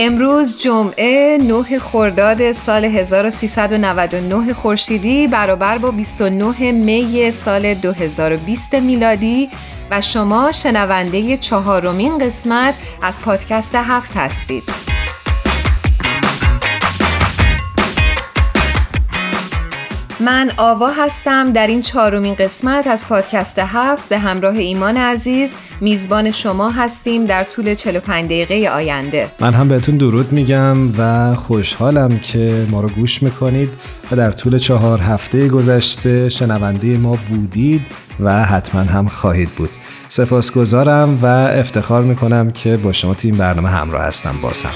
امروز جمعه 9 خرداد سال 1399 خورشیدی برابر با 29 می سال 2020 میلادی و شما شنونده چهارمین قسمت از پادکست هفت هستید. من آوا هستم در این چهارمین قسمت از پادکست هفت به همراه ایمان عزیز. میزبان شما هستیم در طول 45 دقیقه آینده. من هم بهتون درود میگم و خوشحالم که ما رو گوش می‌کنید و در طول چهار هفته گذشته شنونده ما بودید و حتما هم خواهید بود. سپاسگزارم و افتخار می‌کنم که با شما تو این برنامه همراه هستم. باسم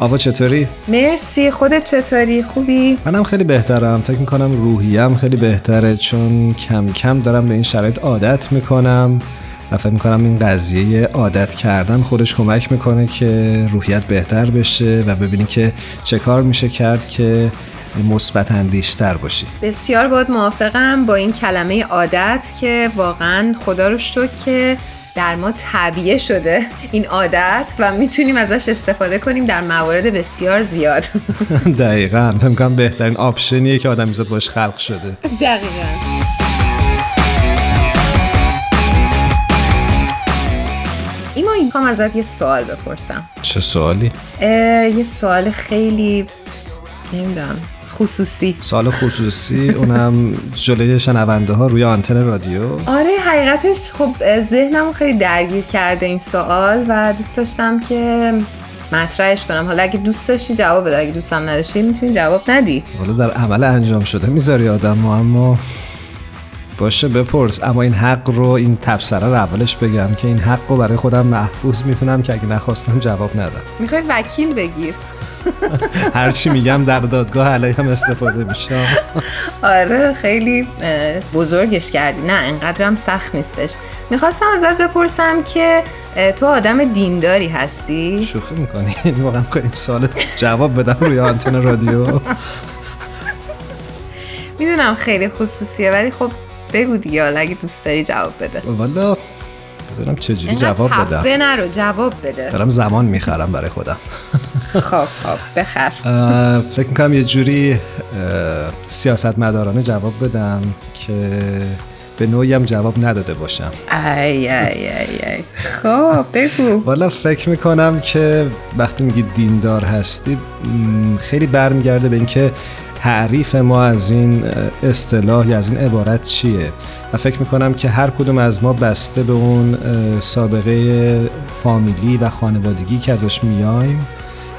آوا چطوری؟ مرسی خودت چطوری؟ خوبی؟ منم خیلی بهترم فکر می‌کنم روحیم خیلی بهتره چون کم کم دارم به این شرایط عادت می‌کنم و فکر می‌کنم این قضیه عادت کردن خودش کمک می‌کنه که روحیت بهتر بشه و ببینی که چه کار میشه کرد که مثبت اندیشتر باشی بسیار باید موافقم با این کلمه عادت که واقعا خدا رو شکر که در ما طبیعه شده این عادت و می‌تونیم ازش استفاده کنیم در موارد بسیار زیاد. دقیقا. فکر بهترین آپشنیه که آدمیزاد باش خلق شده. دقیقا. ایما این ازت یه سوال بپرسم. چه سوالی؟ یه سوال خیلی نمی‌دونم. خصوصی. سال خصوصی اونم جلوی شنونده ها روی آنتن رادیو. آره حقیقتش خب ذهنم خیلی درگیر کرده این سوال و دوست داشتم که مطرحش کنم. حالا اگه دوست داشتی جواب بده اگه دوستم نداشتی می‌تونی جواب ندی. حالا در عمل انجام شده می‌ذاری آدم اما باشه بپرس. اما این حق رو این تبصره رو اولش بگم که این حق رو برای خودم محفوظ می‌تونم که اگه نخواستم جواب ندم. می‌خوای وکیل بگیر. هرچی میگم در دادگاه علیه هم استفاده میشه. آره خیلی بزرگش کردی. نه انقدر هم سخت نیستش. می‌خواستم ازت بپرسم که تو آدم دینداری هستی؟ شوخی می‌کنی؟ واقعا این سال جواب بدم روی آنتن رادیو؟ می‌دونم خیلی خصوصیه ولی خب بگو دیگه اگه دوست داری جواب بده. والا بذارم چجوری جواب بدم؟ نرو جواب بده. دارم زمان می‌خرم برای خودم. خب خب بخر. فکر می‌کنم یه جوری سیاست مدارانه جواب بدم که به نوعی هم جواب نداده باشم. ای ای ای ای. خب بگو. والا فکر می‌کنم که وقتی میگی دیندار هستی خیلی برمیگرده به اینکه تعریف ما از این اصطلاح یا از این عبارت چیه. و فکر می‌کنم که هر کدوم از ما بسته به اون سابقه فامیلی و خانوادگی که ازش میایم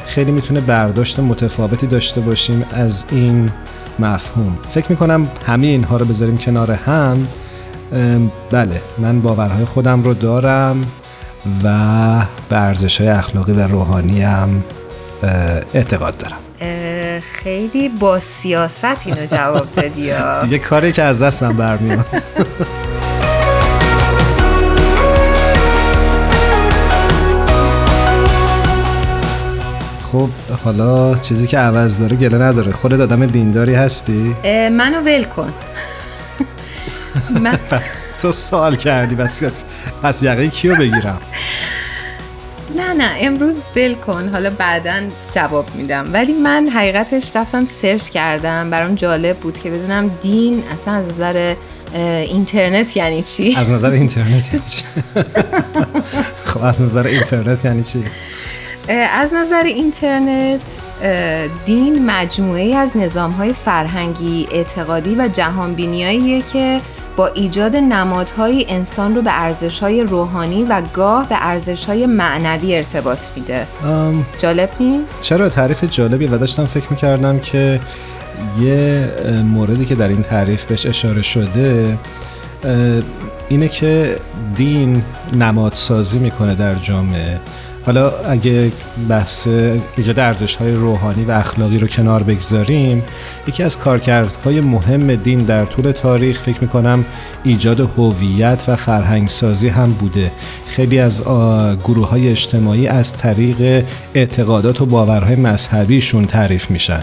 خیلی می‌تونه برداشت متفاوتی داشته باشیم از این مفهوم. فکر می‌کنم همه اینها رو بذاریم کنار هم. بله من باورهای خودم رو دارم و به ارزش های اخلاقی و روحانی هم اعتقاد دارم. خیلی با سیاست اینو جواب دادی دیگه کاری که از دستم برمیاد خب حالا چیزی که عوض داره گله نداره. خودت آدم دینداری هستی؟ منو ول کن. تو سوال کردی بس پس یقه کیو بگیرم؟ نه نه امروز ول کن. حالا بعدا جواب میدم. ولی من حقیقتش رفتم سرچ کردم. برام جالب بود که بدونم دین اصلا از نظر اینترنت یعنی چی؟ از نظر اینترنت یعنی چی؟ خب از نظر اینترنت یعنی چی؟ از نظر اینترنت دین مجموعه از نظام های فرهنگی، اعتقادی و جهانبینیاییه که با ایجاد نمادهای انسان رو به ارزشهای روحانی و گاه به ارزشهای معنوی ارتباط میده. جالب نیست؟ چرا تعریف جالبی؟ و داشتم فکر می‌کردم که یه موردی که در این تعریف بهش اشاره شده اینه که دین نمادسازی می‌کنه در جامعه. حالا اگه بحث ایجاد ارزش های روحانی و اخلاقی رو کنار بگذاریم یکی از کارکردهای مهم دین در طول تاریخ فکر می‌کنم ایجاد هویت و فرهنگسازی هم بوده. خیلی از گروه های اجتماعی از طریق اعتقادات و باورهای مذهبیشون تعریف میشن.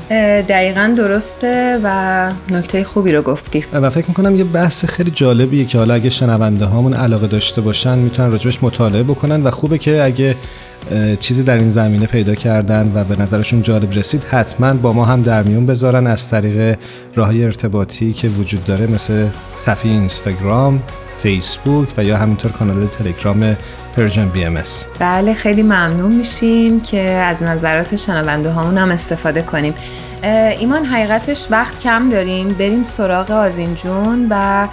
دقیقا درسته و نکته خوبی رو گفتی. و فکر می‌کنم یه بحث خیلی جالبیه که حالا اگه شنونده هامون علاقه داشته باشن می‌تونن راجبش مطالعه بکنن و خوبه که اگه چیزی در این زمینه پیدا کردن و به نظرشون جالب رسید حتما با ما هم در میون بذارن از طریق راه ارتباطی که وجود داره مثل صفحه اینستاگرام فیسبوک و یا همینطور کانال تلگرام Persian BM بله خیلی ممنون میشیم که از نظرات شنونده هامون هم استفاده کنیم. ایمان حقیقتش وقت کم داریم. بریم سراغ آزین جون و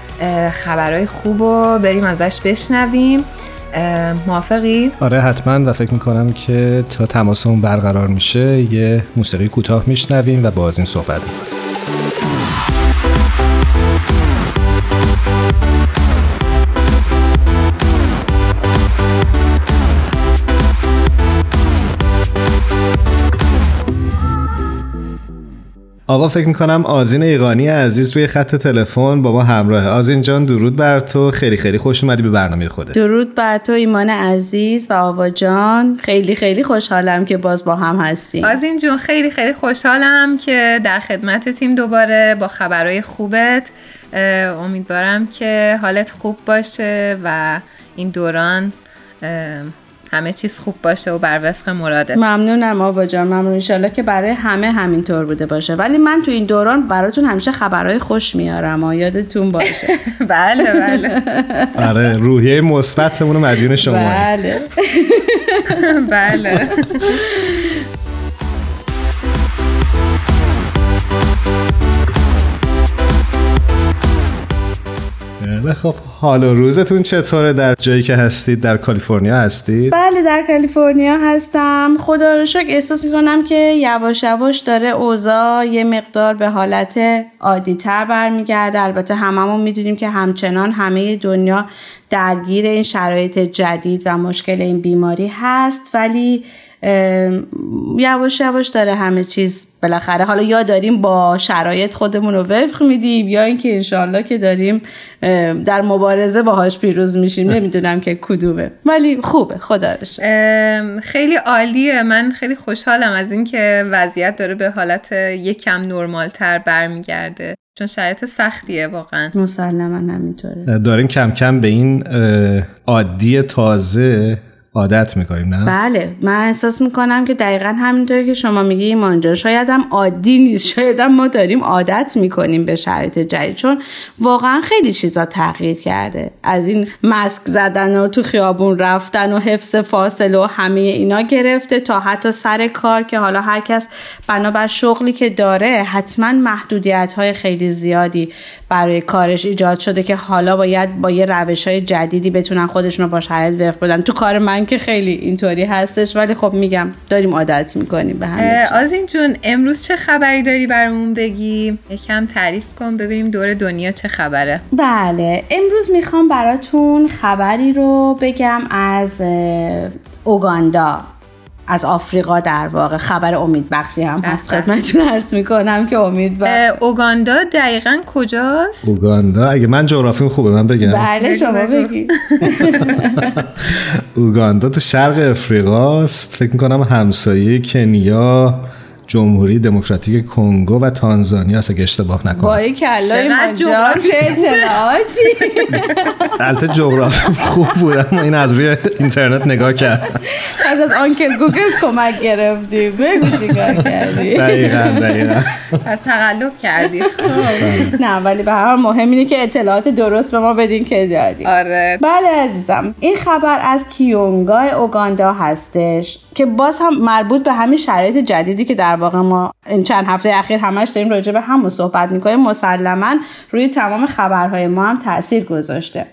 خبرهای خوب رو بریم ازش بشنویم. موافقی؟ آره حتما و فکر می‌کنم که تا تماسمون برقرار میشه یه موسیقی کوتاه میشنویم و باز این صحبت آقا فکر می‌کنم آزین ایقانی عزیز روی خط تلفن با ما همراهه آزین جان درود بر تو. خیلی خیلی خوش اومدی به برنامه خوده درود بر تو ایمان عزیز و آوا جان. خیلی خیلی خوشحالم که باز با هم هستیم. آزین جون خیلی خیلی خوشحالم که در خدمت تیم دوباره با خبرهای خوبت. امیدوارم که حالت خوب باشه و این دوران همه چیز خوب باشه و بر وفق مراده. ممنونم آبا جان ممنون. انشالله که برای همه همینطور بوده باشه. ولی من تو این دوران براتون همیشه خبرهای خوش میارم. و یادتون باشه. بله بله. آره روحیه مثبتمون مدیون شما. بله. بله. خب حال روزتون چطوره در جایی که هستید؟ در کالیفرنیا هستید؟ بله در کالیفرنیا هستم. خدا رو شکر احساس می‌کنم که یواش یواش داره اوضاع یه مقدار به حالت عادی تر برمیگرده. البته هممون می‌دونیم که همچنان همه دنیا درگیر این شرایط جدید و مشکل این بیماری هست. ولی یواش یواش داره همه چیز بالاخره. حالا یا داریم با شرایط خودمون رو وفق میدیم یا اینکه انشالله که داریم در مبارزه باهاش پیروز میشیم. نمی‌دونم که کدومه. ولی خوبه. خدا خیلی عالیه. من خیلی خوشحالم از اینکه وضعیت داره به حالت یکم نرمال تر برمیگرده. چون شرایط سختیه واقعا. مسلما همینطوره. داریم کم کم به این عادی تازه عادت می‌کنیم نه؟ بله. من احساس می‌کنم که دقیقا همینطوری که شما میگی ایمان شاید هم عادی نیست. شاید هم ما داریم عادت می‌کنیم به شرایط جدید چون واقعا خیلی چیزا تغییر کرده. از این مسک زدن و تو خیابون رفتن و حفظ فاصله و همه اینا گرفته تا حتی سر کار که حالا هر کس بنابر شغلی که داره حتما محدودیت های خیلی زیادی برای کارش ایجاد شده که حالا باید با یه روش های جدیدی بتونن خودشون رو با شرایط وفق بدن. تو کار من که خیلی اینطوری هستش ولی خب میگم داریم عادت می‌کنیم به همه آزین جون امروز چه خبری داری برامون بگی؟ یکم تعریف کن ببینیم دور دنیا چه خبره. بله امروز می‌خوام براتون خبری رو بگم از اوگاندا. از آفریقا در واقع خبر امید بخشی هم هست. خدمتتون عرض می‌کنم که امید بخش اوگاندا دقیقا کجاست؟ اوگاندا. اگه من جغرافیم خوبه من بگم. بله شما بگید. اوگاندا تو شرق افریقاست. فکر می‌کنم همسایه کنیا جمهوری دموکراتیک کنگو و تانزانیا است اگه اشتباه نکنم. باریکلا ایمان جان جغرافی چه اطلاعاتی؟ البته جغرافی خوب بود اما این از روی اینترنت نگاه کرد. از از uncle Google کمک گرفتی بگو چیکار کردی؟ دقیقا دقیقا. از تقلب کردی. نه ولی به هر حال مهم اینه که اطلاعات درست به ما بدین که دادی. آره. بله عزیزم این خبر از کیونگا اوگاندا هستش که باز هم مربوط به همین شرایط جدیدی که در واقع ما این چند هفته اخیر همش داریم راجع به همون صحبت می‌کنیم. مسلما روی تمام خبرهای ما هم تاثیر گذاشته.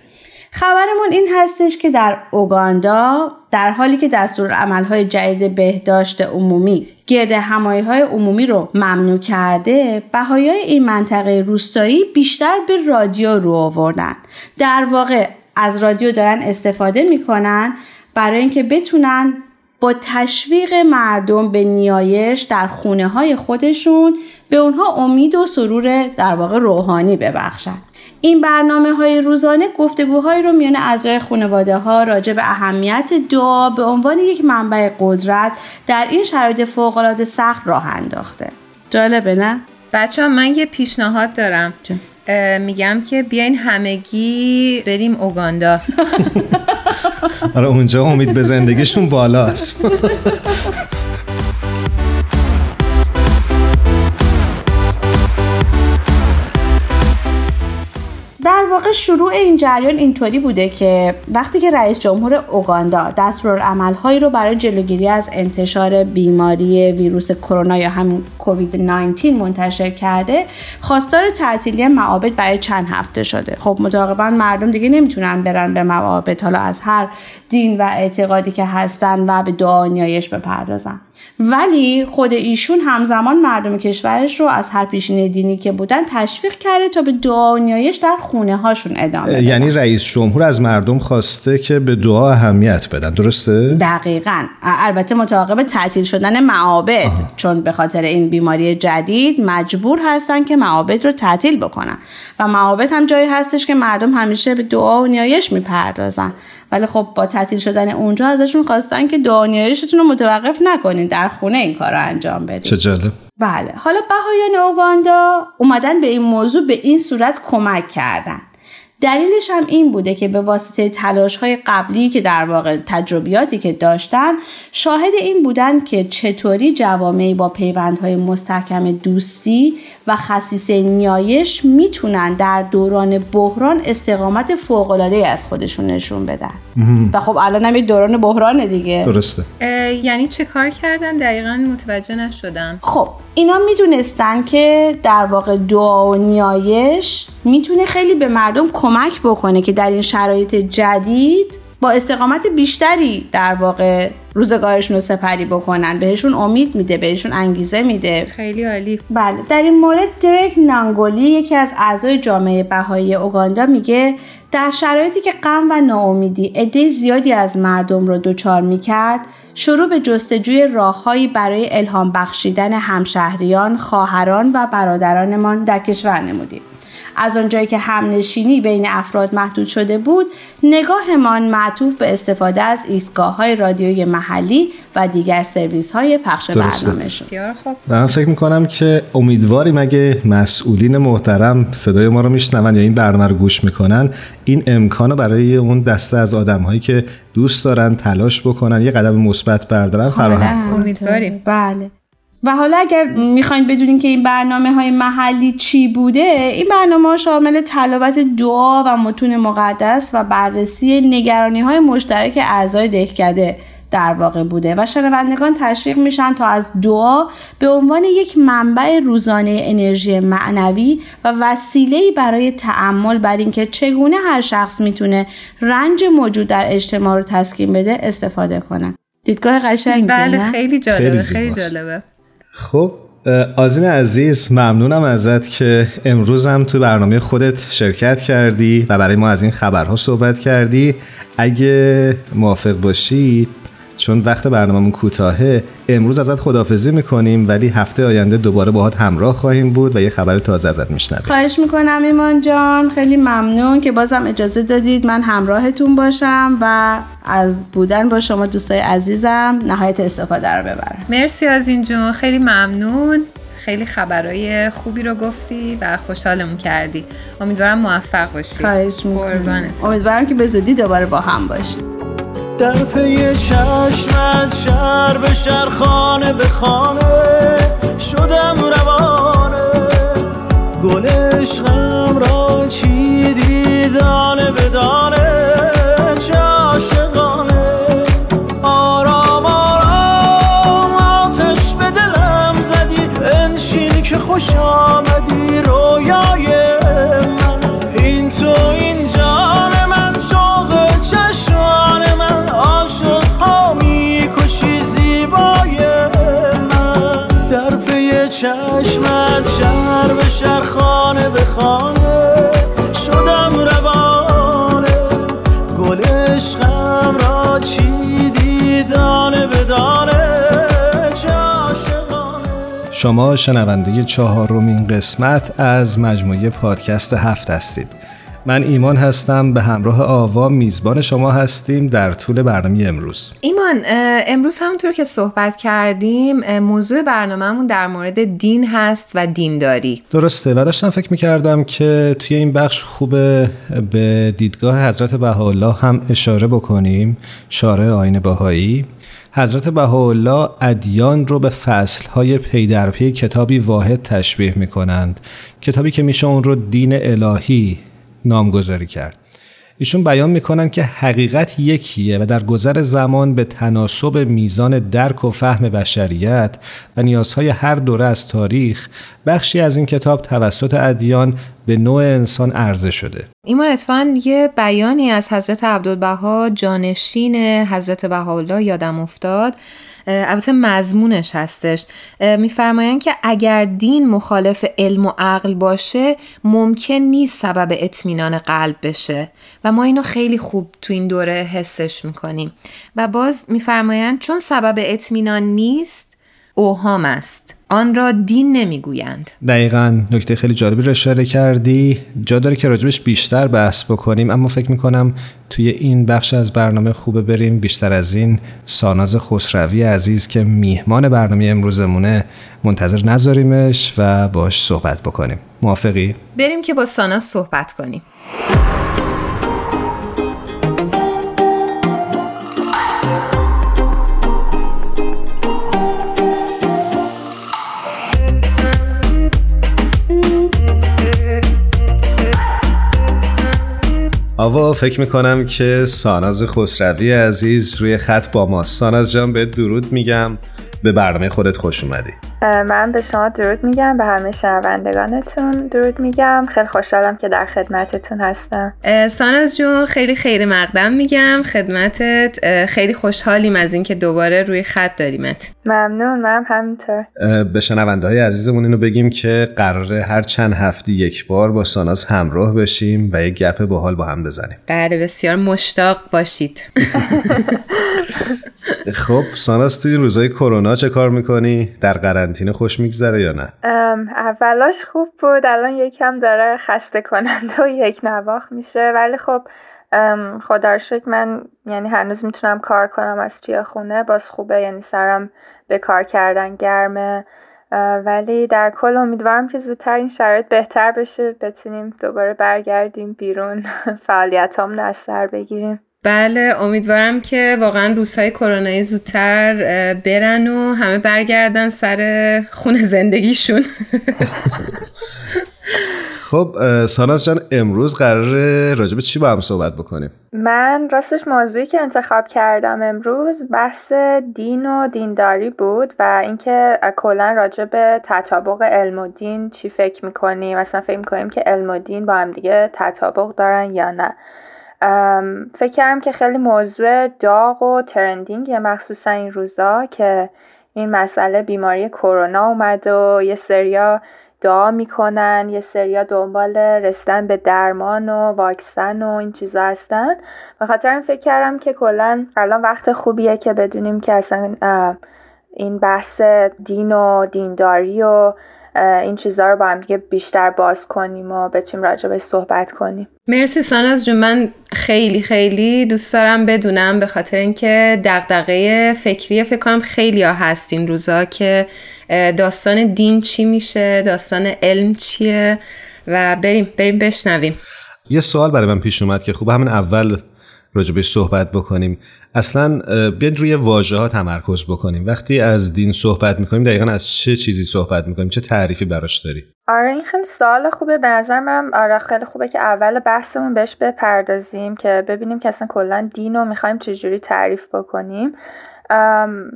خبرمون این هستش که در اوگاندا در حالی که دستور عملهای جدید بهداشت عمومی گرد همایی های عمومی رو ممنوع کرده بهایی این منطقه روستایی بیشتر به رادیو رو آوردن. در واقع از رادیو دارن استفاده می‌کنن برای اینکه بتونن با تشویق مردم به نیایش در خونه های خودشون به اونها امید و سرور در واقع روحانی ببخشن. این برنامه های روزانه گفتگوهایی رو میان اعضای خانواده ها راجع به اهمیت دعا به عنوان یک منبع قدرت در این شرایط فوق العاده سخت راه انداخته. جالبه نه؟ بچه ها من یه پیشنهاد دارم. میگم که بیاین همگی بریم اوگاندا. آره اونجا امید به زندگیشون بالاست. شروع این جریان اینطوری بوده که وقتی که رئیس جمهور اوگاندا دستورالعملهایی رو برای جلوگیری از انتشار بیماری ویروس کرونا یا همین کووید 19 منتشر کرده خواستار تعطیلی معابد برای چند هفته شده. خب متعاقبا مردم دیگه نمی‌تونن برن به معابد. حالا از هر دین و اعتقادی که هستن و به دعا نیایش بپردازن. ولی خود ایشون همزمان مردم کشورش رو از هر پیشینه دینی که بودن تشویق کرده تا به دعا و نیایش در خونه هاشون ادامه بدن. یعنی رئیس جمهور از مردم خواسته که به دعا اهمیت بدن. درسته؟ دقیقا. البته متعاقب تعطیل شدن معابد. چون به خاطر این بیماری جدید مجبور هستن که معابد رو تعطیل بکنن. و معابد هم جایی هستش که مردم همیشه به دعا و نیایش می‌پردازن. ولی خب با تعطیل شدن اونجا ازشون خواستن که دعا و نیایشتون رو متوقف نکنین در خونه این کار رو انجام بدین. چه جالب. بله. حالا بهایان اوگاندا اومدن به این موضوع به این صورت کمک کردن. دلیلش هم این بوده که به واسطه تلاش های قبلی که در واقع تجربیاتی که داشتن شاهد این بودن که چطوری جوامعی با پیوندهای مستحکم دوستی و خصیص نیایش می‌تونن در دوران بحران استقامت فوق‌العاده از خودشون نشون بدن. و خب الان هم دوران بحرانه دیگه. درسته. یعنی چه کار کردن؟ دقیقا متوجه نشدم. خب اینا می‌دونستن که در واقع دعا و نیایش می‌تونه خیلی به مردم کمک بکنه که در این شرایط جدید با استقامت بیشتری در واقع روزگارشون رو سپری بکنن. بهشون امید میده بهشون انگیزه میده. خیلی عالی. بله در این مورد درک نانگولی یکی از اعضای جامعه بهایی اوگاندا میگه در شرایطی که غم و ناامیدی عده زیادی از مردم رو دچار می‌کرد شروع به جستجوی راههایی برای الهام بخشیدن همشهریان، خواهران و برادرانمان در کشور نمودیم. از آنجایی که همنشینی بین افراد محدود شده بود نگاهمان معطوف به استفاده از ایستگاه های رادیویی محلی و دیگر سرویس های پخش درسته. برنامه شد. خوب. و من فکر می‌کنم که امیدواریم اگه مسئولین محترم صدای ما رو میشنون یا این برنامه رو گوش می‌کنن این امکان رو برای اون دسته از آدم هایی که دوست دارن تلاش بکنن یه قدم مثبت بردارن فراهم کنن. امیدواریم. بله. و حالا اگر می‌خواین بدونین که این برنامه های محلی چی بوده این برنامه ها شامل تلاوت دعا و متون مقدس و بررسی نگرانی های مشترک اعضای دهکده در واقع بوده. و شنوندگان تشویق میشن تا از دعا به عنوان یک منبع روزانه انرژی معنوی و وسیله‌ای برای تعمل بر اینکه چگونه هر شخص می‌تونه رنج موجود در اجتماع رو تسکین بده استفاده کنه. دیدگاه قشنگی بله خیلی جالبه خیلی. جالبه. خب آزین عزیز ممنونم ازت که امروز هم تو برنامه خودت شرکت کردی و برای ما از این خبرها صحبت کردی. اگه موافق باشی چون وقت برنامهمون کوتاهه امروز ازت خدافزی می‌کنیم ولی هفته آینده دوباره باهات همراه خواهیم بود و یه خبر تازه ازت میشنویم. خواهش می‌کنم ایمان جان خیلی ممنون که بازم اجازه دادید من همراهتون باشم و از بودن با شما دوستای عزیزم نهایت استفاده رو ببرم. مرسی از این جون خیلی ممنون. خیلی خبرای خوبی رو گفتی و خوشحالمون کردی. امیدوارم موفق باشی. خواهش می‌کنم. امیدوارم که به زودی دوباره با هم باشیم. در پی چشمت شهر به شهر خانه به خانه شدم روانه. گل عشقم را چیدی دانه به دانه آرام آرام آتش به دلم زدی انشین که خوش آمدی رویای شهر به خانه شدم روانه. گل عشقم را چیدی دانه به دانه. شما شنونده چهارمین قسمت از مجموعه پادکست هفت هستید. من ایمان هستم به همراه آوا میزبان شما هستیم در طول برنامه امروز. ایمان امروز همونطور که صحبت کردیم موضوع برنامهمون در مورد دین هست و دینداری. درسته و داشتم فکر می‌کردم که توی این بخش خوبه به دیدگاه حضرت بهاءالله هم اشاره بکنیم شارع آین باهایی حضرت بهاءالله ادیان رو به فصلهای پی در پی کتابی واحد تشبیه می کنند کتابی که میشه اون رو دین الهی نامگذاری کرد. ایشون بیان می‌کنن که حقیقت یکیه و در گذر زمان به تناسب میزان درک و فهم بشریت و نیازهای هر دوره از تاریخ بخشی از این کتاب توسط ادیان به نوع انسان عرضه شده. ایمان اتفاقا یه بیانی از حضرت عبدالبها جانشین حضرت بهاءالله یادم افتاد. البته مضمونش هستش. میفرمایند که اگر دین مخالف علم و عقل باشه ممکن نیست سبب اطمینان قلب بشه. و ما اینو خیلی خوب تو این دوره حسش می‌کنیم. و باز میفرمایند چون سبب اطمینان نیست اوهام است. آن را دین نمی‌گویند. دقیقا نکته خیلی جالبی رو اشاره کردی. جا داره که راجبش بیشتر بحث بکنیم اما فکر می‌کنم توی این بخش از برنامه خوبه بریم بیشتر از این ساناز خسروی عزیز که میهمان برنامه امروزمونه منتظر نذاریمش و باش صحبت بکنیم. موافقی؟ بریم که با ساناز صحبت کنیم. آوا فکر می‌کنم که ساناز خسروی عزیز روی خط با ما. ساناز جان به درود میگم. به برنامه خودت خوش اومدی. من به شما درود میگم به همه شنوندگانتون درود میگم. خیلی خوشحالم که در خدمتتون هستم. ساناز جون خیلی خیلی مقدم میگم. خدمتت خیلی خوشحالیم از اینکه دوباره روی خط داریمت. ممنون من همینطور. به شنونده های عزیزمون اینو بگیم که قراره هر چند هفته یک بار با ساناز همراه بشیم و یک گپ باحال با هم بزنیم. بله بسیار مشتاق باشید. خب ساناز توی این روزای کرونا چه کار می‌کنی؟ در قرنطینه خوش میگذره یا نه؟ اولاش خوب بود الان یکم داره خسته کننده و یک نواخ میشه. ولی خب خدا شکر من یعنی هنوز می‌تونم کار کنم از توی خونه. باز خوبه یعنی سرم به کار کردن گرمه. ولی در کل امیدوارم که زودتر این شرایط بهتر بشه بتونیم دوباره برگردیم بیرون. فعالیت هم سر بگیریم. بله امیدوارم که واقعا روزهای کرونایی زودتر برن و همه برگردن سر خونه زندگیشون. خب ساناز جان امروز قرار راجب چی با هم صحبت بکنیم؟ من راستش موضوعی که انتخاب کردم امروز بحث دین و دینداری بود و اینکه کلا راجع به تطابق علم و دین چی فکر می‌کنیم. مثلا فکر می‌کنیم که علم و دین با هم دیگه تطابق دارن یا نه. فکر کردم که خیلی موضوع داغ و ترندینگ مخصوصا این روزا که این مسئله بیماری کرونا اومد و یه سریا دعا می‌کنن یه سریا دنبال رسیدن به درمان و واکسن و این چیزا هستن. به خاطر این فکر کردم که کلا الان وقت خوبیه که بدونیم که اصلا این بحث دین و دینداری و این چیزها رو با هم دیگه بیشتر باز کنیم و بتونیم راجع به صحبت کنیم. مرسی ساناز جون من خیلی خیلی دوست دارم بدونم به خاطر اینکه دغدغه فکری فکر کنم خیلی ها هست این روزا که داستان دین چی میشه داستان علم چیه و بریم بریم بشنویم. یه سوال برای من پیش اومد که خوب همین اول راجبش صحبت بکنیم. اصلا بیاید روی واژه ها تمرکز بکنیم. وقتی از دین صحبت می‌کنیم دقیقا از چه چیزی صحبت می‌کنیم؟ چه تعریفی براش داری؟ آره این خیلی سوال خوبه. به نظر من آره خیلی خوبه که اول بحثمون بهش بپردازیم که ببینیم که اصلا کلا دین رو می‌خوایم چجوری تعریف بکنیم.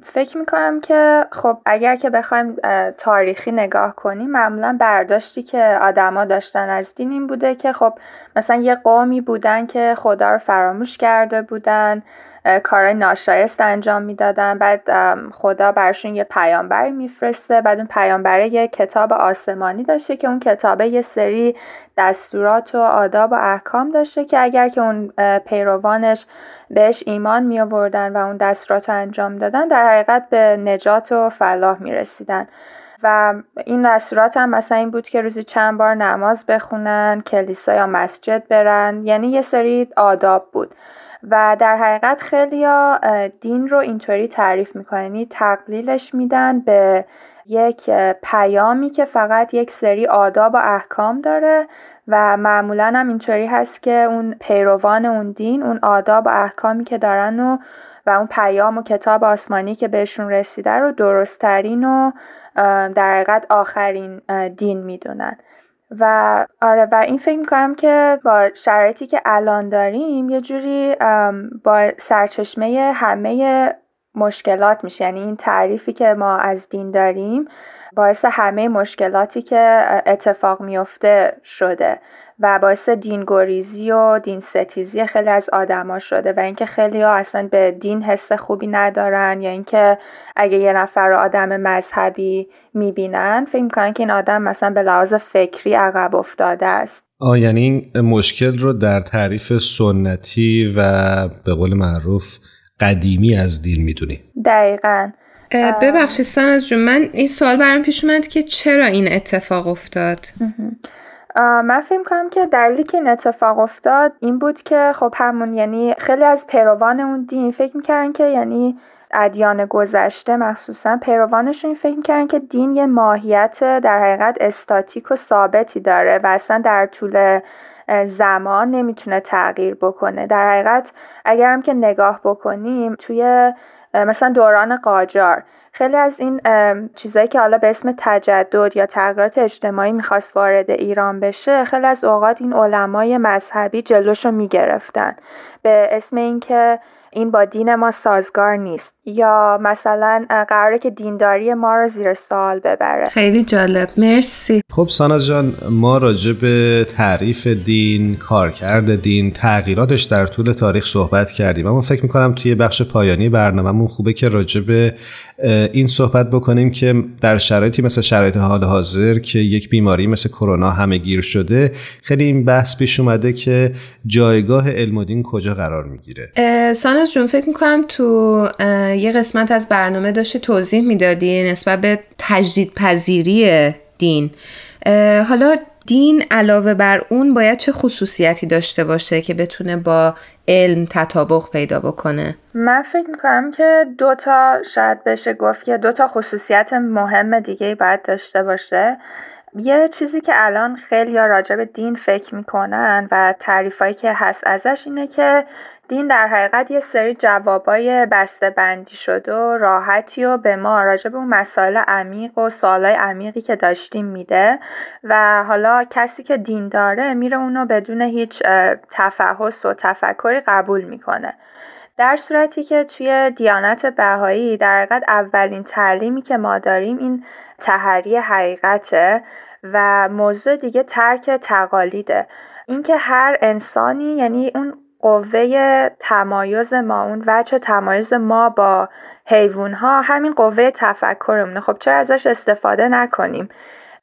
فکر می‌کنم که خب اگر که بخوایم تاریخی نگاه کنیم معمولا برداشتی که آدما داشتن از دین این بوده که خب مثلا یه قومی بودن که خدا رو فراموش کرده بودن کارهای ناشایست انجام می‌دادن بعد خدا برشون یه پیامبری میفرسته بعد اون پیامبره یه کتاب آسمانی داشته که اون کتابه یه سری دستورات و آداب و احکام داشته که اگر که اون پیروانش بهش ایمان می آوردن و اون دستورات انجام دادن در حقیقت به نجات و فلاح می رسیدن و این دستورات هم مثلا این بود که روزی چند بار نماز بخونن کلیسا یا مسجد برن یعنی یه سری آداب بود. و در حقیقت خیلی دین رو اینطوری تعریف می‌کنن یعنی تقلیلش میدن به یک پیامی که فقط یک سری آداب و احکام داره و معمولا هم اینطوری هست که اون پیروان اون دین اون آداب و احکامی که دارن و و اون پیام و کتاب آسمانی که بهشون رسیده رو درستترین و در حقیقت آخرین دین می‌دونن. و آره و این فکر می‌کنم که با شرایطی که الان داریم یه جوری با سرچشمه همه مشکلات میشه. یعنی این تعریفی که ما از دین داریم باعث همه مشکلاتی که اتفاق میفته شده و باعث دینگوریزی و دین ستیزی خیلی از آدما شده و اینکه خیلی ها اصلا به دین حس خوبی ندارن یا اینکه اگه یه نفر رو آدم مذهبی می‌بینن فکر می‌کنن که این آدم مثلا به لحاظ فکری عقب افتاده است. آه یعنی این مشکل رو در تعریف سنتی و به قول معروف قدیمی از دین می‌دونی. دقیقا. ببخشید از جون من این سوال برام پیش اومد که چرا این اتفاق افتاد؟ من فکر کنم که دلیلی که این اتفاق افتاد این بود که خب همون یعنی خیلی از پیروان اون دین فکر می‌کردن که یعنی ادیان گذشته مخصوصا پیروانشون فکر می‌کردن که دین یه ماهیت در حقیقت استاتیک و ثابتی داره و اصلا در طول زمان نمی‌تونه تغییر بکنه. در حقیقت اگر هم که نگاه بکنیم توی مثلا دوران قاجار. خیلی از این چیزایی که حالا به اسم تجدد یا تغییرات اجتماعی می‌خواست وارد ایران بشه خیلی از اوقات این علمای مذهبی جلوش رو می‌گرفتن. به اسم اینکه این با دین ما سازگار نیست. یا مثلا قراره که دینداری ما رو زیر سوال ببره. خیلی جالب. مرسی. خب ساناز جان ما راجع به تعریف دین کارکرد دین تغییراتش در طول تاریخ صحبت کردیم. اما فکر می‌کنم توی بخش پایانی برنامهمون خوبه که راجع به این صحبت بکنیم که در شرایطی مثل شرایط حال حاضر که یک بیماری مثل کرونا همه گیر شده خیلی این بحث پیش اومده که جایگاه علم و دین کجا قرار می‌گیره. ساناز جون فکر می‌کنم تو یه قسمت از برنامه داشته توضیح می‌دادی نسبت به تجدید پذیری دین حالا دین علاوه بر اون باید چه خصوصیتی داشته باشه که بتونه با علم تطابق پیدا بکنه؟ من فکر می‌کنم که دو تا شاید بشه گفت که دو تا خصوصیت مهم دیگه باید داشته باشه. یه چیزی که الان خیلی راجع به دین فکر می‌کنن و تعریفایی که هست ازش اینه که دین در حقیقت یه سری جوابای بسته بندی شده و راحتی و به ما راجع به اون مسائل عمیق و سوالای عمیقی که داشتیم میده و حالا کسی که دین داره میره اونو بدون هیچ تفحص و تفکری قبول می‌کنه. در صورتی که توی دیانت بهایی در حقیقت اولین تعلیمی که ما داریم این تحری حقیقته و موضوع دیگه ترک تقالیده. اینکه هر انسانی یعنی اون قوه تمایز ما اون وجه تمایز ما با حیوان ها همین قوه تفکرمونه خب چرا ازش استفاده نکنیم؟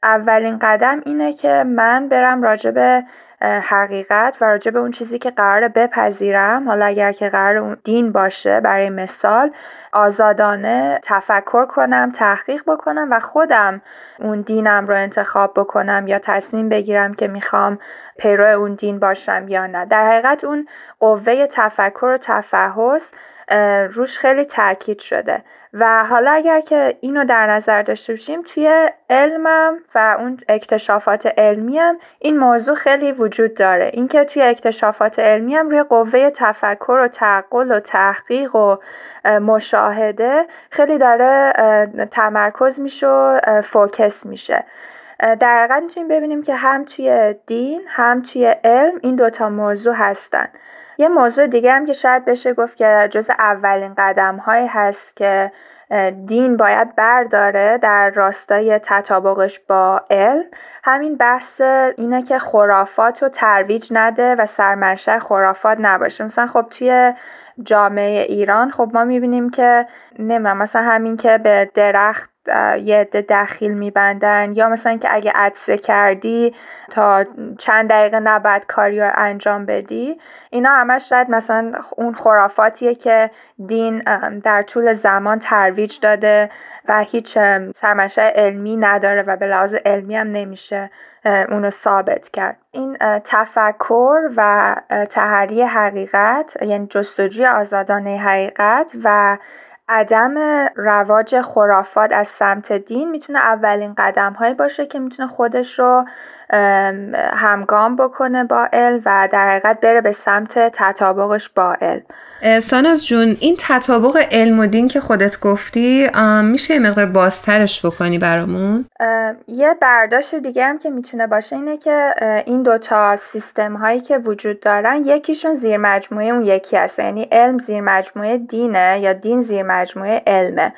اولین قدم اینه که من برم راجع به حقیقت و راجع به اون چیزی که قرار بپذیرم. حالا اگر که قرار دین باشه برای مثال آزادانه تفکر کنم تحقیق بکنم و خودم اون دینم رو انتخاب بکنم یا تصمیم بگیرم که می‌خوام پیرو اون دین باشم یا نه. در حقیقت اون قوه تفکر و تفحص روش خیلی تاکید شده. و حالا اگر که اینو در نظر داشته باشیم توی علمم و اون اکتشافات علمیم این موضوع خیلی وجود داره. اینکه توی اکتشافات علمیم روی قوه تفکر و تعقل و تحقیق و مشاهده خیلی داره تمرکز میشه و فوکس میشه. در حقیقت می‌تونیم ببینیم که هم توی دین هم توی علم این دوتا موضوع هستن. یه موضوع دیگه هم که شاید بشه گفت که جز اولین قدم هایی هست که دین باید برداره در راستای تطابقش با علم همین بحث اینه که خرافات رو ترویج نده و سرمنشه خرافات نباشه. مثلا خب توی جامعه ایران خب ما می‌بینیم که نمی‌دونم مثلا همین که به درخت یه عده دخیل میبندن یا مثلا که اگه عدسه کردی تا چند دقیقه نباید کاری رو انجام بدی اینا همش شاید مثلا اون خرافاتیه که دین در طول زمان ترویج داده و هیچ سرمنشه علمی نداره و به لحاظ علمی هم نمیشه اونو ثابت کرد. این تفکر و تحری حقیقت یعنی جستجوی آزادانه حقیقت و عدم رواج خرافات از سمت دین می‌تونه اولین قدم هایی باشه که می‌تونه خودش رو همگام بکنه با علم و در حقیقت بره به سمت تطابقش با علم ساناز جون این تطابق علم و دین که خودت گفتی میشه یه مقدار بازترش بکنی برامون؟ یه برداشت دیگه هم که می‌تونه باشه اینه که این دوتا سیستم هایی که وجود دارن یکیشون زیر مجموعه اون یکی هست. یعنی علم زیر مجموعه دینه یا دین زیر مجموعه علمه.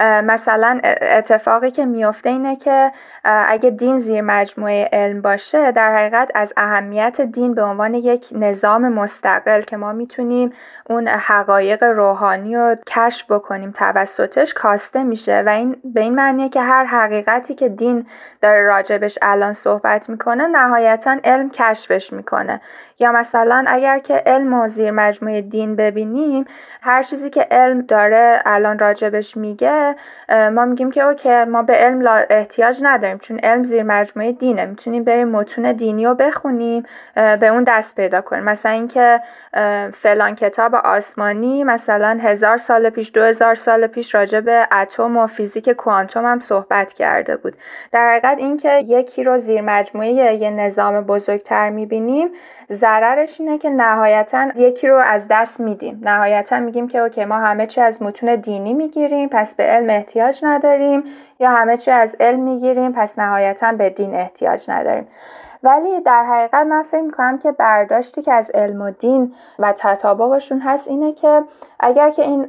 مثلا اتفاقی که میفته اینه که اگه دین زیر مجموعه علم باشه در حقیقت از اهمیت دین به عنوان یک نظام مستقل که ما می‌تونیم اون حقایق روحانی رو کشف بکنیم توسطش کاسته میشه. و این به این معنیه که هر حقیقتی که دین داره راجبش الان صحبت می‌کنه نهایتا علم کشفش می‌کنه. یا مثلا اگر که علم و زیر مجموعه دین ببینیم هر چیزی که علم داره الان راجبش میگه ما میگیم که اوکی ما به علم احتیاج نداریم چون علم زیر مجموعه دینه. می‌تونیم بریم متون دینی رو بخونیم به اون دست پیدا کنیم. مثلا اینکه فلان کتاب آسمانی مثلا هزار سال پیش دو هزار سال پیش راجع به اتم و فیزیک کوانتوم هم صحبت کرده بود. در حقیقت اینکه یکی رو زیر مجموعه یه نظام بزرگتر می‌بینیم ضررش اینه که نهایتا یکی رو از دست میدیم. نهایتا میگیم که اوکی ما همه چی از متون دینی می‌گیریم پس به علم احتیاج نداریم یا همه چی از علم می‌گیریم پس نهایتا به دین احتیاج نداریم. ولی در حقیقت من فکر می‌کنم که برداشتی که از علم و دین و تطابقشون هست اینه که اگر که این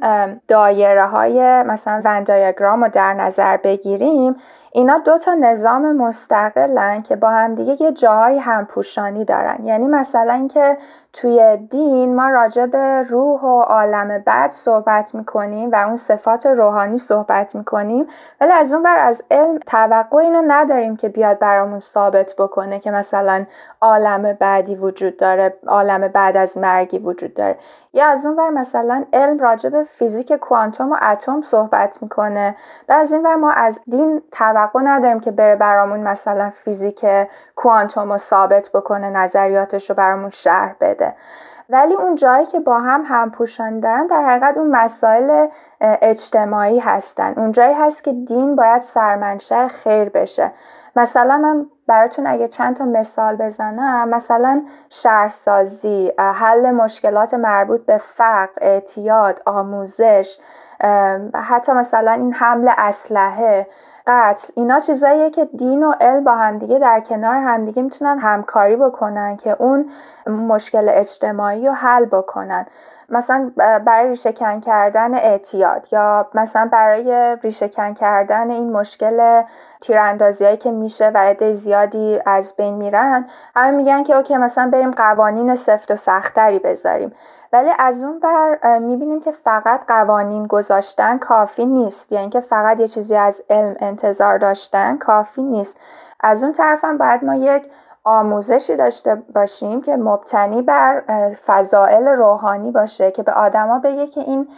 دایره های مثلا ون رو در نظر بگیریم اینا دو تا نظام مستقلن که با همدیگه یه جاهای همپوشانی دارن. یعنی مثلا که توی دین ما راجع به روح و عالم بعد صحبت می‌کنیم و اون صفات روحانی صحبت می‌کنیم. ولی از اون بر از علم توقع اینو نداریم که بیاد برامون ثابت بکنه که مثلا عالم بعدی وجود داره عالم بعد از مرگی وجود داره. یا از اون ور مثلا علم راجع به فیزیک کوانتوم و اتم صحبت می‌کنه. و از این ور ما از دین توقع نداریم که بره برامون مثلا فیزیک کوانتوم رو ثابت بکنه نظریاتش رو برامون شرح بده. ولی اون جایی که با هم همپوشانی دارن در حقیقت اون مسائل اجتماعی هستن. اون جایی هست که دین باید سرمنشه خیر بشه. مثلا من براتون اگه چند تا مثال بزنم مثلا شهرسازی حل مشکلات مربوط به فقر اعتیاد آموزش حتی مثلا این حمل اسلحه. قتل. اینا چیزاییه که دین و علم با همدیگه در کنار همدیگه می‌تونن همکاری بکنن که اون مشکل اجتماعی رو حل بکنن. مثلا برای ریشهکن کردن اعتیاد یا مثلا برای ریشهکن کردن این مشکل تیراندازی هایی که میشه و عده زیادی از بین میرن همه میگن که اوکی مثلا بریم قوانین سفت و سختری بذاریم. ولی از اون بر می‌بینیم که فقط قوانین گذاشتن کافی نیست. یعنی که فقط یه چیزی از علم انتظار داشتن کافی نیست. از اون طرفم باید ما یک آموزشی داشته باشیم که مبتنی بر فضائل روحانی باشه که به آدما بگه که این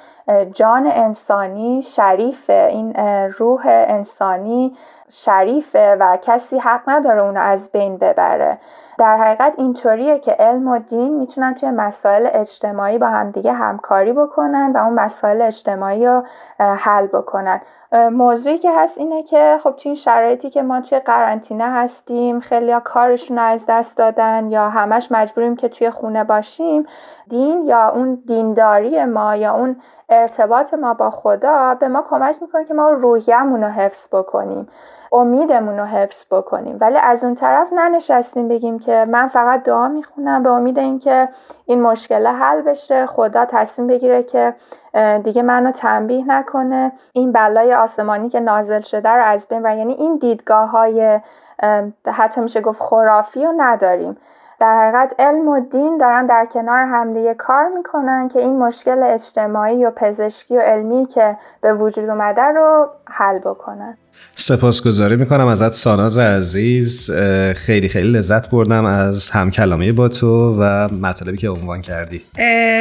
جان انسانی شریفه این روح انسانی شریفه و کسی حق نداره اونو از بین ببره. در حقیقت اینطوریه که علم و دین می‌تونن توی مسائل اجتماعی با همدیگه همکاری بکنن و اون مسائل اجتماعی رو حل بکنن. موضوعی که هست اینه که خب توی این شرایطی که ما توی قرنطینه هستیم خیلی کارشون رو از دست دادن یا همش مجبوریم که توی خونه باشیم دین یا اون دینداری ما یا اون ارتباط ما با خدا به ما کمک می‌کنه که ما روحیمون رو حفظ بکنیم امیدمون رو حفظ بکنیم. ولی از اون طرف ننشستیم بگیم که من فقط دعا می‌خونم به امید اینکه این مشکل حل بشه. خدا تصمیم بگیره که دیگه منو تنبیه نکنه. این بلای آسمانی که نازل شده رو از بین یعنی این دیدگاه های حتی میشه گفت خرافی رو نداریم. در حقیقت علم و دین دارن در کنار همدیگه کار می‌کنن که این مشکل اجتماعی و پزشکی و علمی که به وجود اومده رو حل بکنن. سپاسگزاری می‌کنم ازت ساناز عزیز. خیلی خیلی لذت بردم از همکلامی با تو و مطالبی که عنوان کردی.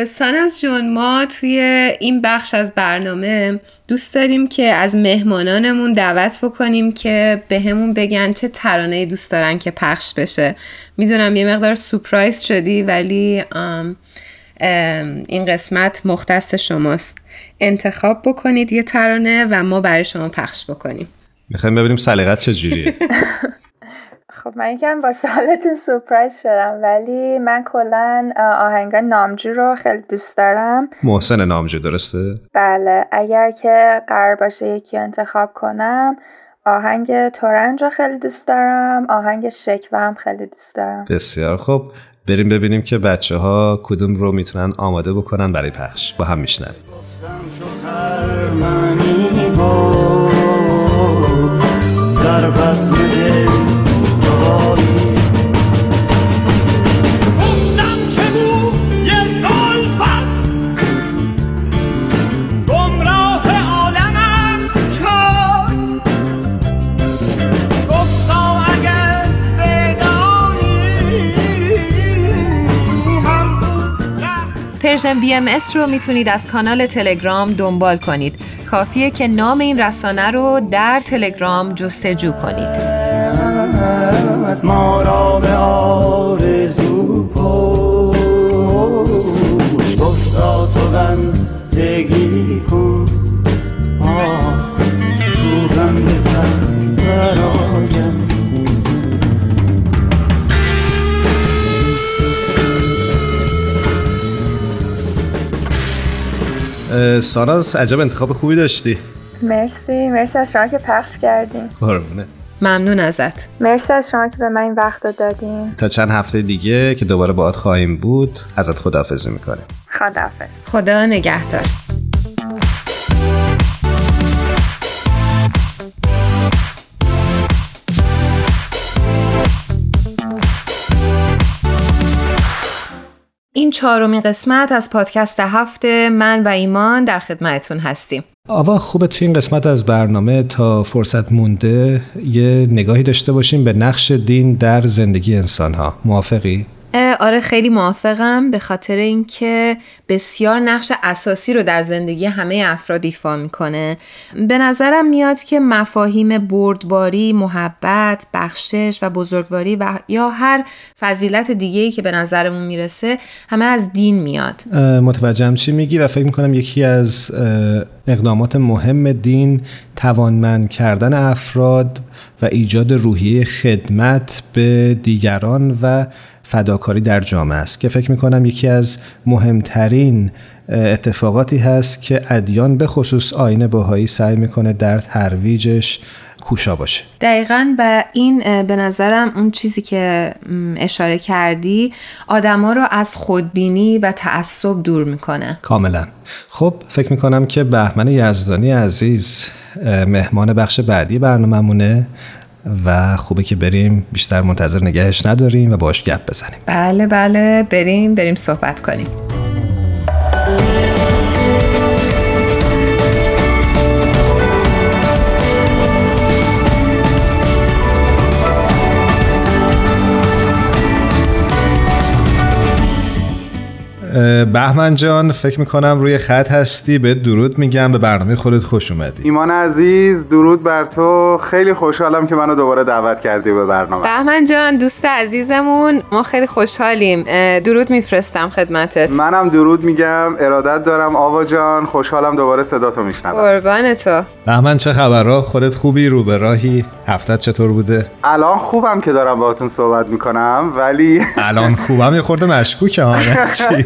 ساناز جون ما توی این بخش از برنامه دوست داریم که از مهمانانمون دعوت بکنیم که به همون بگن چه ترانه دوست دارن که پخش بشه. می‌دونم یه مقدار سپرایز شدی ولی این قسمت مختص شماست. انتخاب بکنید یه ترانه و ما برای شما پخش بکنیم. می‌خوایم ببینیم سلیقت چجوریه خب من یکم با سالتون سپرایز شدم ولی من کلا آهنگ نامجو رو خیلی دوست دارم. محسن نامجو درسته؟ بله اگر که قرار باشه یکی انتخاب کنم آهنگ تورنج رو خیلی دوست دارم آهنگ شکوه هم خیلی دوست دارم. بسیار خب بریم ببینیم که بچه ها کدوم رو می‌تونن آماده بکنن برای پخش. با هم میشنویم. در Persian BMS رو می‌تونید از کانال تلگرام دنبال کنید. کافیه که نام این رسانه رو در تلگرام جستجو کنید. ما را به آرزو کشت. گفتا تو بندگی کن. آه. ساناز عجب انتخاب خوبی داشتی. مرسی مرسی از شما که پخش کردیم قربونه. ممنون ازت. مرسی از شما که به من این وقت رو دادین. تا چند هفته دیگه که دوباره باهات خواهیم بود ازت خداحافظی می‌کنیم. خداحافظ. خدا نگهدار. این چهارمین قسمت از پادکست هفته من و ایمان در خدمتتون هستیم آوا خوبه توی این قسمت از برنامه تا فرصت مونده یه نگاهی داشته باشیم به نقش دین در زندگی انسان ها موافقی؟ آره خیلی موافقم به خاطر اینکه بسیار نقش اساسی رو در زندگی همه افراد ایفا می‌کنه. به نظرم میاد که مفاهیم بردباری، محبت، بخشش و بزرگواری و یا هر فضیلت دیگه ای که به نظرمون می‌رسه همه از دین میاد. متوجهم چی میگی و فکر می‌کنم یکی از اقدامات مهم دین توانمند کردن افراد و ایجاد روحیه خدمت به دیگران و فداکاری در جامعه است که فکر می‌کنم یکی از مهمترین اتفاقاتی هست که ادیان به خصوص آین باهایی سعی می‌کنه در ترویجش کوشا باشه. دقیقا و این به نظرم اون چیزی که اشاره کردی آدما رو از خودبینی و تعصب دور می‌کنه. کاملا. خب فکر می‌کنم که بهمن یزدانی عزیز مهمان بخش بعدی برنامهمونه. و خوبه که بریم. بیشتر منتظر نگهش نداریم و باش گپ بزنیم. بله بله. بریم بریم صحبت کنیم. بهمن جان فکر می‌کنم روی خط هستی به درود میگم به برنامه خودت خوش اومدی. ایمان عزیز درود بر تو. خیلی خوشحالم که منو دوباره دعوت کردی به برنامه. بهمن جان دوست عزیزمون ما خیلی خوشحالیم. درود میفرستم خدمتت. منم درود میگم ارادت دارم. آوا جان خوشحالم دوباره صدا تو میشنوم. قربان تو. بهمن چه خبرها خودت خوبی؟ رو به راهی؟ هفتت چطور بوده؟ الان خوبم که دارم باهاتون صحبت می‌کنم ولی الان خوبم یه خورده مشکوکه ها چی؟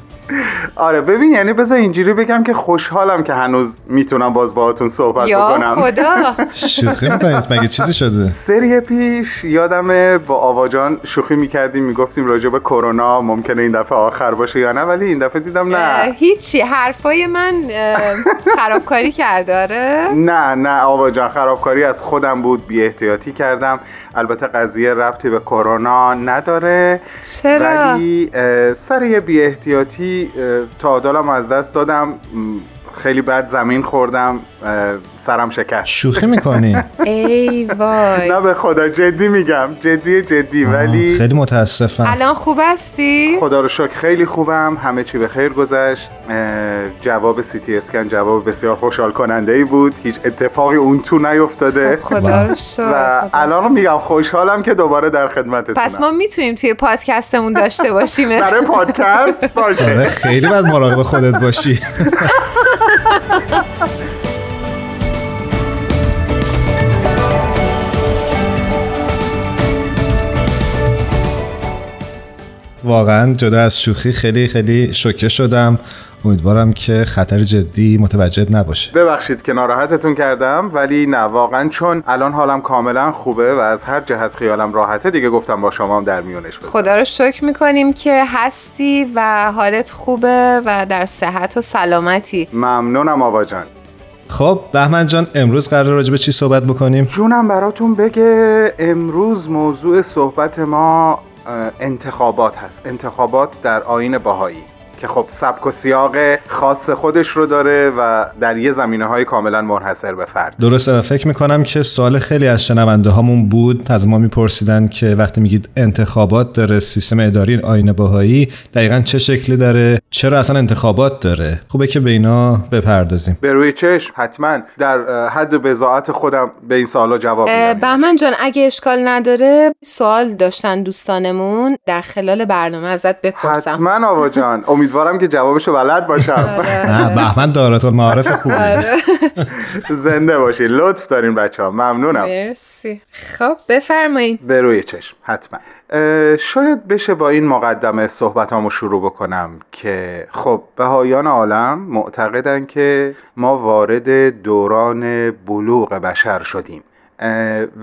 آره ببین یعنی بذار اینجوری بگم که خوشحالم که هنوز می‌تونم باز باهاتون صحبت یا بکنم. خدا. شوخی می‌کنید مگه چیزی شده؟ سری پیش یادم با آواجان شوخی می‌کردیم می‌گفتیم راجع به کرونا ممکنه این دفعه آخر باشه یا نه ولی این دفعه دیدم نه. هیچی. حرفای من خرابکاری کرده آره؟ نه نه آواجان خرابکاری از خودم بود بی احتیاطی کردم. البته قضیه ربطی به کرونا نداره. چرا؟ ولی سر یه بی احتیاطی اه، تعادلم از دست دادم. خیلی بد زمین خوردم سرم شکست. شوخی می‌کنی؟ ای وای. نه به خدا جدی میگم. جدی جدی. ولی خیلی متاسفم. الان خوب هستی؟ خدا رو شکر خیلی خوبم. همه چی به خیر گذشت. جواب سی تی اسکن جواب بسیار خوشحال کننده ای بود. هیچ اتفاقی اون تو نیفتاده. خب، خدا رو شکر. و الان میگم خوشحالم که دوباره در خدمتتونم. پس ما می‌تونیم توی پادکستمون داشته باشیم. برای پادکست آره باشه. خیلی باید مراقب خودت باشی. واقعا جدا از شوخی خیلی خیلی شوکه شدم. امیدوارم که خطر جدی متوجه نباشه. ببخشید که ناراحتتون کردم ولی نه واقعا چون الان حالم کاملا خوبه و از هر جهت خیالم راحته دیگه گفتم با شما هم در میونش بذارم. خدا رو شکر می‌کنیم که هستی و حالت خوبه و در صحت و سلامتی. ممنونم آوا جان. خب بهمن جان امروز قرار راجع به چی صحبت بکنیم؟ جونم براتون بگه امروز موضوع صحبت ما انتخابات هست. انتخابات در آین باهایی که خب سبک و سیاق خاص خودش رو داره و در یه زمینه های کاملا منحصر به فرد. درسته و فکر می‌کنم که سوال خیلی از شنونده هامون بود. از ما میپرسیدن که وقتی میگید انتخابات داره سیستم اداری آین باهایی دقیقا چه شکلی داره؟ چرا اصلا انتخابات داره؟ خوبه که به اینا بپردازیم. به روی چشم حتما. در اه، حد و بزاعت خودم به این سوالا جواب میدم. بهمن جان اگه اشکال نداره سوال داشتن دوستانمون در خلال برنامه ازت بپرسم. حتما آوا جان. امیدوارم که جوابشو بلد باشم. نه بهمن دارت معارف خوبی زنده باشی. لطف دارین بچه ها ممنونم. مرسی. خب بفرمایید. به روی چشم. حتما. شاید بشه با این مقدمه صحبتامو شروع بکنم که خب بهایان عالم معتقدن که ما وارد دوران بلوغ بشر شدیم.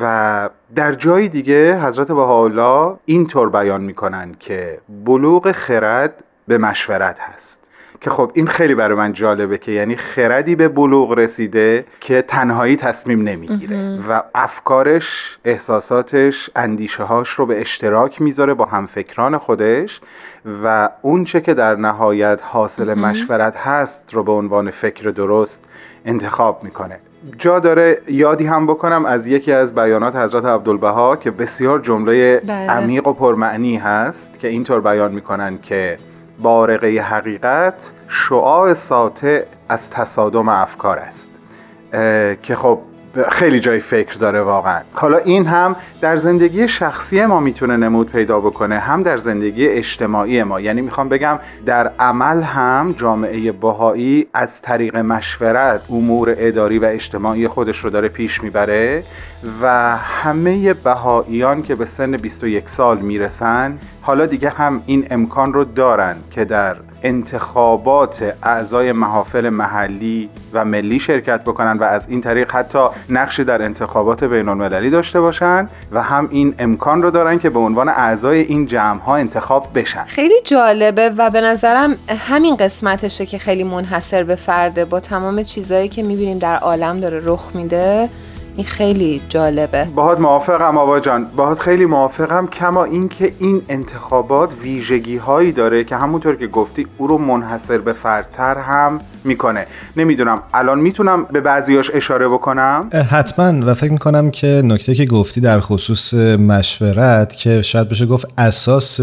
و در جای دیگه حضرت بهاءالله اینطور بیان می‌کنن که بلوغ خرد به مشورت هست. که خب این خیلی برای من جالبه که یعنی خردی به بلوغ رسیده که تنهایی تصمیم نمی‌گیره و افکارش احساساتش اندیشه هاش رو به اشتراک می‌ذاره با همفکران خودش و اون چه که در نهایت حاصل مشورت هست رو به عنوان فکر درست انتخاب می‌کنه. جا داره یادی هم بکنم از یکی از بیانات حضرت عبدالبها که بسیار جمله بله. عمیق و پرمعنی هست که اینطور بیان می‌کنن که بارقه حقیقت شعاع ساطع از تصادم افکار است که خب خیلی جای فکر داره واقعا. حالا این هم در زندگی شخصی ما می‌تونه نمود پیدا بکنه هم در زندگی اجتماعی ما. یعنی می‌خوام بگم در عمل هم جامعه باهایی از طریق مشورت امور اداری و اجتماعی خودش رو داره پیش می‌بره و همه بهاییان که به سن 21 سال می‌رسن حالا دیگه هم این امکان رو دارن که در انتخابات اعضای محافل محلی و ملی شرکت بکنن و از این طریق حتی نقشی در انتخابات بین المللی داشته باشن و هم این امکان رو دارن که به عنوان اعضای این جمع ها انتخاب بشن. خیلی جالبه و به نظرم همین قسمتشه که خیلی منحصر به فرده. با تمام چیزایی که می‌بینیم در عالم داره رخ میده. این خیلی جالبه. باهات موافقم آوا جان. باهات خیلی موافقم کما اینکه این انتخابات ویژگی هایی داره که همونطور که گفتی او رو منحصر به فردتر هم می‌کنه. نمی‌دونم. الان می‌تونم به بعضیاش اشاره بکنم؟ حتما. و فکر می‌کنم که نکته که گفتی در خصوص مشورت که شاید بشه گفت اساس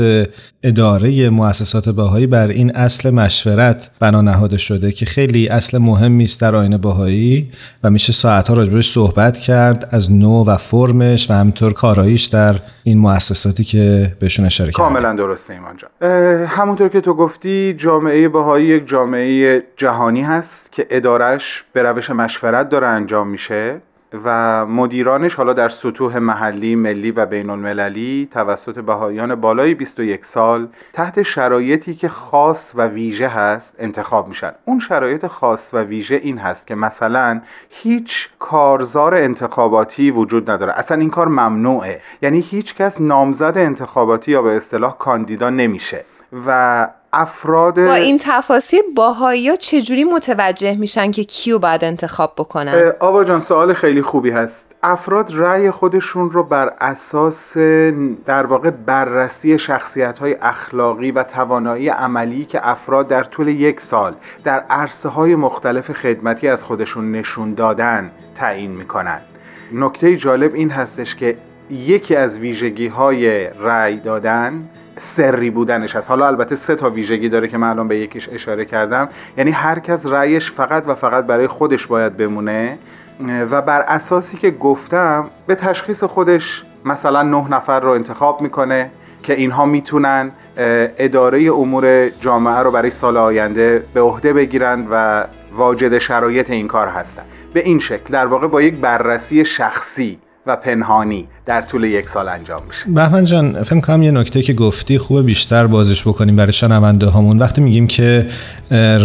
اداره مؤسسات باهایی بر این اصل مشورت بنا نهاده شده که خیلی اصل مهمی است در آین باهایی و میشه ساعتها راجبش صحبت کرد از نو و فرمش و همینطور کاراییش در این مؤسساتی که بهشون اشاره کردم کاملا درسته ایمان جان. همونطور که تو گفتی جامعه باهایی یک جامعه جهانی هست که ادارش به روش مشورت داره انجام میشه و مدیرانش حالا در سطوح محلی، ملی و بین المللی توسط بهاییان بالای 21 سال تحت شرایطی که خاص و ویژه هست انتخاب میشن. اون شرایط خاص و ویژه این هست که مثلا هیچ کارزار انتخاباتی وجود نداره. اصلا این کار ممنوعه. یعنی هیچ کس نامزد انتخاباتی یا به اصطلاح کاندیدا نمیشه. و افراد با این تفاصیل باهایی ها چجوری متوجه میشن که کیو باید انتخاب بکنن؟ آبا جان سوال خیلی خوبی هست. افراد رأی خودشون رو بر اساس در واقع بررسی شخصیت های اخلاقی و توانایی عملی که افراد در طول یک سال در عرصه های مختلف خدمتی از خودشون نشون دادن تعیین می‌کنن. نکته جالب این هستش که یکی از ویژگی های رأی دادن سری بودنش هست. حالا البته سه تا ویژگی داره که الان به یکیش اشاره کردم. یعنی هر کس رأیش فقط و فقط برای خودش باید بمونه. و بر اساسی که گفتم به تشخیص خودش مثلا نه نفر رو انتخاب می‌کنه که اینها می‌تونن اداره امور جامعه رو برای سال آینده به عهده بگیرن و واجد شرایط این کار هستن. به این شکل در واقع با یک بررسی شخصی و پنهانی در طول یک سال انجام میشه. بهمن جان فکر کنم یه نکته که گفتی خوبه بیشتر بازش بکنیم برای شنونده هامون وقتی میگیم که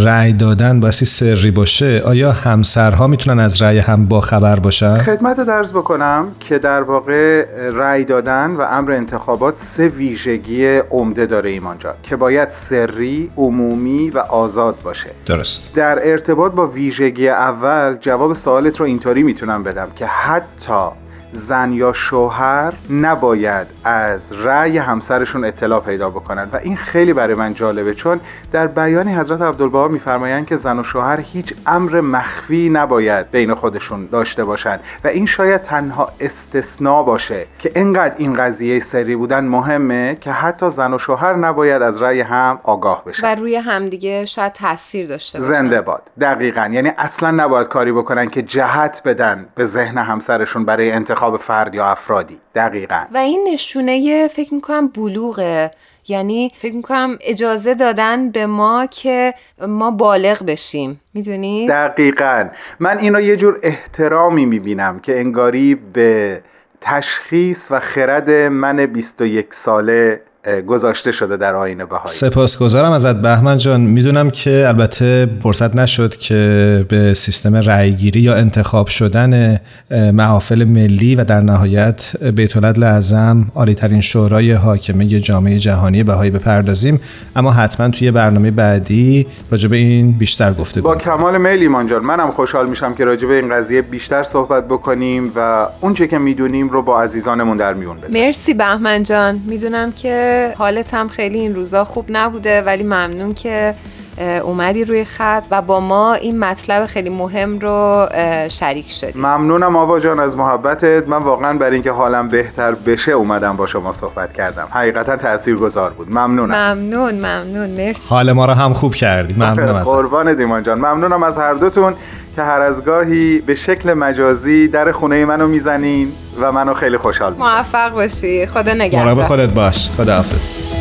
رأی دادن باسی سری باشه آیا همسرها می‌تونن از رأی هم با خبر باشن؟ خدمت درز بکنم که در واقع رأی دادن و امر انتخابات سه ویژگی عمده داره ایمان جان که باید سری عمومی و آزاد باشه. درست. در ارتباط با ویژگی اول جواب سوالت رو اینطوری می‌تونم بدم که حتی زن یا شوهر نباید از رأی همسرشون اطلاع پیدا بکنن. و این خیلی برای من جالبه چون در بیانی حضرت عبدالبها میفرمایند که زن و شوهر هیچ امر مخفی نباید بین خودشون داشته باشن. و این شاید تنها استثناء باشه که انقدر این قضیه سری بودن مهمه که حتی زن و شوهر نباید از رأی هم آگاه بشن. و روی همدیگه شاید تاثیر داشته باشن زنده باد. دقیقا. یعنی اصلا نباید کاری بکنن که جهت بدن به ذهن همسرشون برای انتخاب انتخاب فرد یا افرادی. دقیقا. و این نشونه فکر می‌کنم بلوغه. یعنی فکر می‌کنم اجازه دادن به ما که ما بالغ بشیم. می‌دونی؟ دقیقا. من این رو یه جور احترامی می‌بینم که انگاری به تشخیص و خرد من 21 ساله گذاشته شده در آینه بهایی. سپاسگزارم ازت بهمن جان. می‌دونم که البته فرصت نشد که به سیستم رأیگیری یا انتخاب شدن محافل ملی و در نهایت بیت اعظم عالی ترین شورای حاکمه جامعه جهانی بهایی بپردازیم. اما حتما توی برنامه بعدی راجع به این بیشتر گفته با کمال میل ایمان جان منم خوشحال میشم که راجع به این قضیه بیشتر صحبت بکنیم و اونچه که می‌دونیم رو با عزیزانمون در میون بذاریم. مرسی بهمن جان. می‌دونم که حالت هم خیلی این روزا خوب نبوده ولی ممنون که اومدی روی خط و با ما این مطلب خیلی مهم رو شریک شدی. ممنونم آوا جان از محبتت. من واقعا برای اینکه حالم بهتر بشه اومدم با شما صحبت کردم. حقیقتا تأثیر گذار بود. ممنونم. ممنون ممنون. مرسی. حال ما رو هم خوب کردی. ممنونم از قربان دیمان جان. ممنونم از هر دوتون که هر از گاهی به شکل مجازی در خونه منو می‌زنین و منو خیلی خوشحال موفق باشی. خدا نگهدار. مراقب خودت باش. خدا حافظ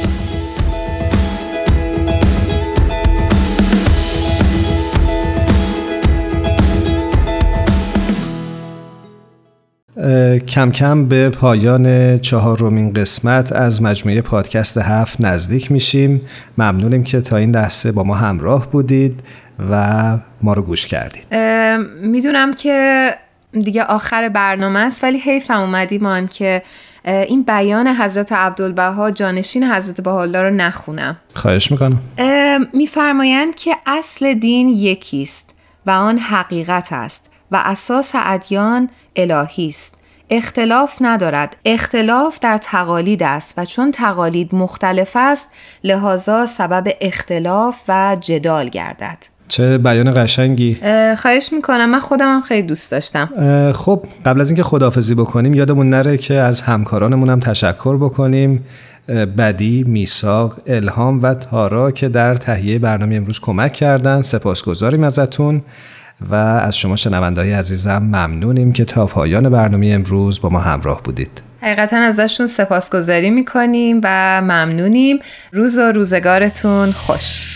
کم کم به پایان چهارمین قسمت از مجموعه پادکست هفت نزدیک میشیم. ممنونیم که تا این لحظه با ما همراه بودید و ما رو گوش کردید. می‌دونم که دیگه آخر برنامه است ولی حیفم اومدی من که این بیان حضرت عبدالبها جانشین حضرت بهاءالله رو نخونم. خواهش می‌کنم. میفرمایند که اصل دین یکیست و آن حقیقت است. و اساس ادیان الهی است. اختلاف ندارد. اختلاف در تقالید است و چون تقالید مختلف است لحاظا سبب اختلاف و جدال گردد. چه بیان قشنگی. خواهش می‌کنم. من خودم هم خیلی دوست داشتم. خب قبل از اینکه خداحافظی بکنیم یادمون نره که از همکارانمون هم تشکر بکنیم. بدی، میساق، الهام و تارا که در تهیه برنامه امروز کمک کردن. سپاسگزاریم ازتون. و از شما شنوندهای عزیزم ممنونیم که تا پایان برنامه امروز با ما همراه بودید. حقیقتا ازشون سپاسگزاری می‌کنیم و ممنونیم. روز و روزگارتون خوش.